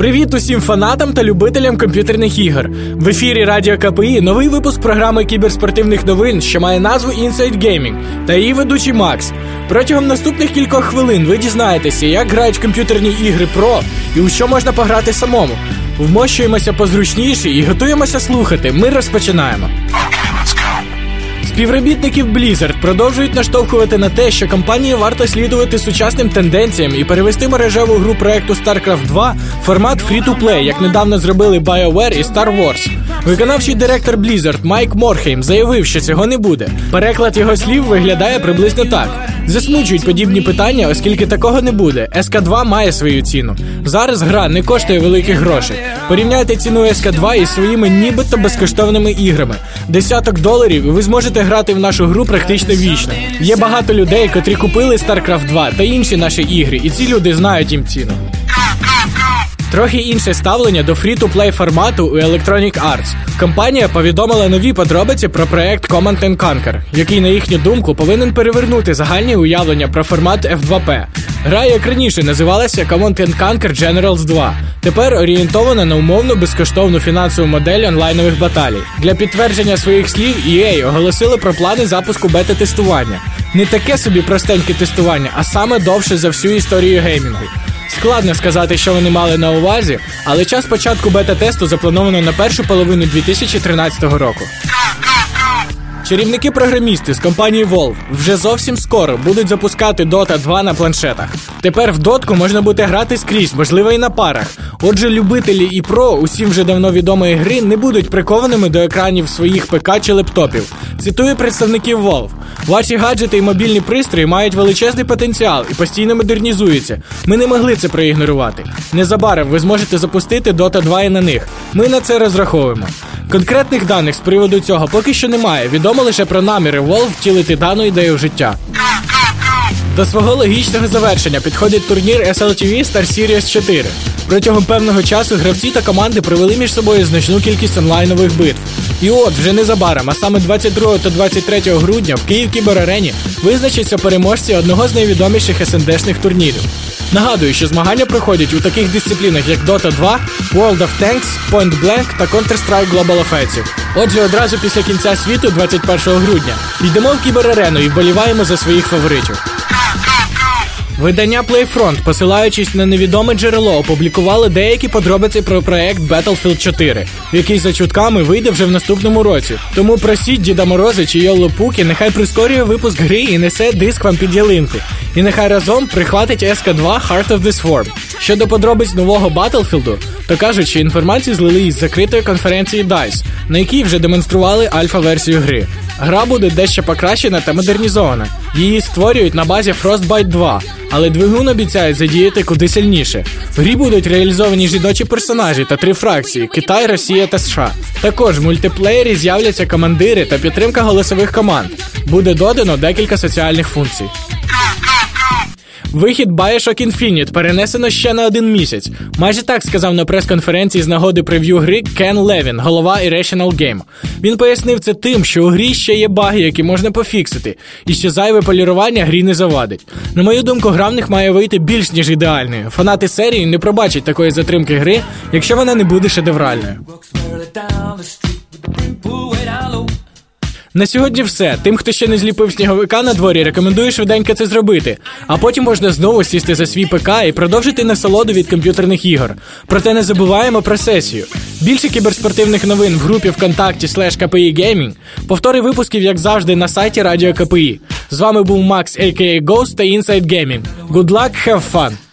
Привіт усім фанатам та любителям комп'ютерних ігор. В ефірі Радіо КПІ новий випуск програми кіберспортивних новин, що має назву Inside Gaming та її ведучий Макс. Протягом наступних кількох хвилин ви дізнаєтеся, як грають комп'ютерні ігри Pro і у що можна пограти самому. Вмощуємося позручніше і готуємося слухати. Ми розпочинаємо. Співробітників Blizzard продовжують наштовхувати на те, що компанії варто слідувати сучасним тенденціям і перевести мережеву гру проекту StarCraft 2 в формат free-to-play, як недавно зробили BioWare і Star Wars. Виконавчий директор Blizzard Майк Морхейм заявив, що цього не буде. Переклад його слів виглядає приблизно так: засмучують подібні питання, оскільки такого не буде. СК 2 має свою ціну. Зараз гра не коштує великих грошей. Порівняйте ціну СК 2 із своїми нібито безкоштовними іграми. Десяток доларів, і ви зможете грати в нашу гру практично вічно. Є багато людей, котрі купили StarCraft 2 та інші наші ігри, і ці люди знають їм ціну. Трохи інше ставлення до фрі-то-плей формату у Electronic Arts. Компанія повідомила нові подробиці про проект Command Conquer, який, на їхню думку, повинен перевернути загальні уявлення про формат F2P. Гра, як раніше, називалася Command Conquer Generals 2. Тепер орієнтована на умовно безкоштовну фінансову модель онлайнових баталій. Для підтвердження своїх слів EA оголосили про плани запуску бета-тестування. Не таке собі простеньке тестування, а саме довше за всю історію геймінгу. Складно сказати, що вони мали на увазі, але час початку бета-тесту заплановано на першу половину 2013 року. Чарівники-програмісти з компанії Valve вже зовсім скоро будуть запускати Dota 2 на планшетах. Тепер в дотку можна буде грати скрізь, можливо, і на парах. Отже, любителі і про усім вже давно відомої гри не будуть прикованими до екранів своїх ПК чи лептопів. Цитую представників Valve. Ваші гаджети і мобільні пристрої мають величезний потенціал і постійно модернізуються. Ми не могли це проігнорувати. Незабаром ви зможете запустити Dota 2 і на них. Ми на це розраховуємо. Конкретних даних з приводу цього поки що немає. Відомо лише про наміри Valve втілити дану ідею в життя. До свого логічного завершення підходить турнір SLTV Star Series 4. Протягом певного часу гравці та команди провели між собою значну кількість онлайнових битв. І от вже незабаром, а саме 22 та 23 грудня в Київ Кіберарені визначаться переможці одного з найвідоміших СНДшних турнірів. Нагадую, що змагання проходять у таких дисциплінах, як Dota 2, World of Tanks, Point Blank та Counter-Strike Global Offensive. Отже, одразу після кінця світу, 21 грудня, йдемо в кіберарену і вболіваємо за своїх фаворитів. Видання Playfront, посилаючись на невідоме джерело, опублікували деякі подробиці про проект Battlefield 4, який за чутками вийде вже в наступному році. Тому просіть Діда Морози чи Йолло Пукі, нехай прискорює випуск гри і несе диск вам під ялинку. І нехай разом прихватить SK2 Heart of the Swarm. Щодо подробиць нового Battlefield, то кажуть, що інформацію злили із закритої конференції DICE, на якій вже демонстрували альфа-версію гри. Гра буде дещо покращена та модернізована. Її створюють на базі Frostbite 2, але двигун обіцяють задіяти куди сильніше. В грі будуть реалізовані жіночі персонажі та три фракції Китай, Росія та США. Також в мультиплеєрі з'являться командири та підтримка голосових команд. Буде додано декілька соціальних функцій. Вихід Bioshock Infinite перенесено ще на один місяць. Майже так сказав на прес-конференції з нагоди прев'ю гри Кен Левін, голова Irrational Game. Він пояснив це тим, що у грі ще є баги, які можна пофіксити, і що зайве полірування грі не завадить. На мою думку, гра в них має вийти більш ніж ідеальною. Фанати серії не пробачать такої затримки гри, якщо вона не буде шедевральною. На сьогодні все. Тим, хто ще не зліпив сніговика на дворі, рекомендую швиденько це зробити. А потім можна знову сісти за свій ПК і продовжити насолоду від комп'ютерних ігор. Проте не забуваємо про сесію. Більше кіберспортивних новин в групі ВКонтакті слеш КПІ Геймінг. Повтори випусків, як завжди, на сайті Радіо КПІ. З вами був Макс, а.к.а. Ghost та Inside Gaming. Good luck, have fun!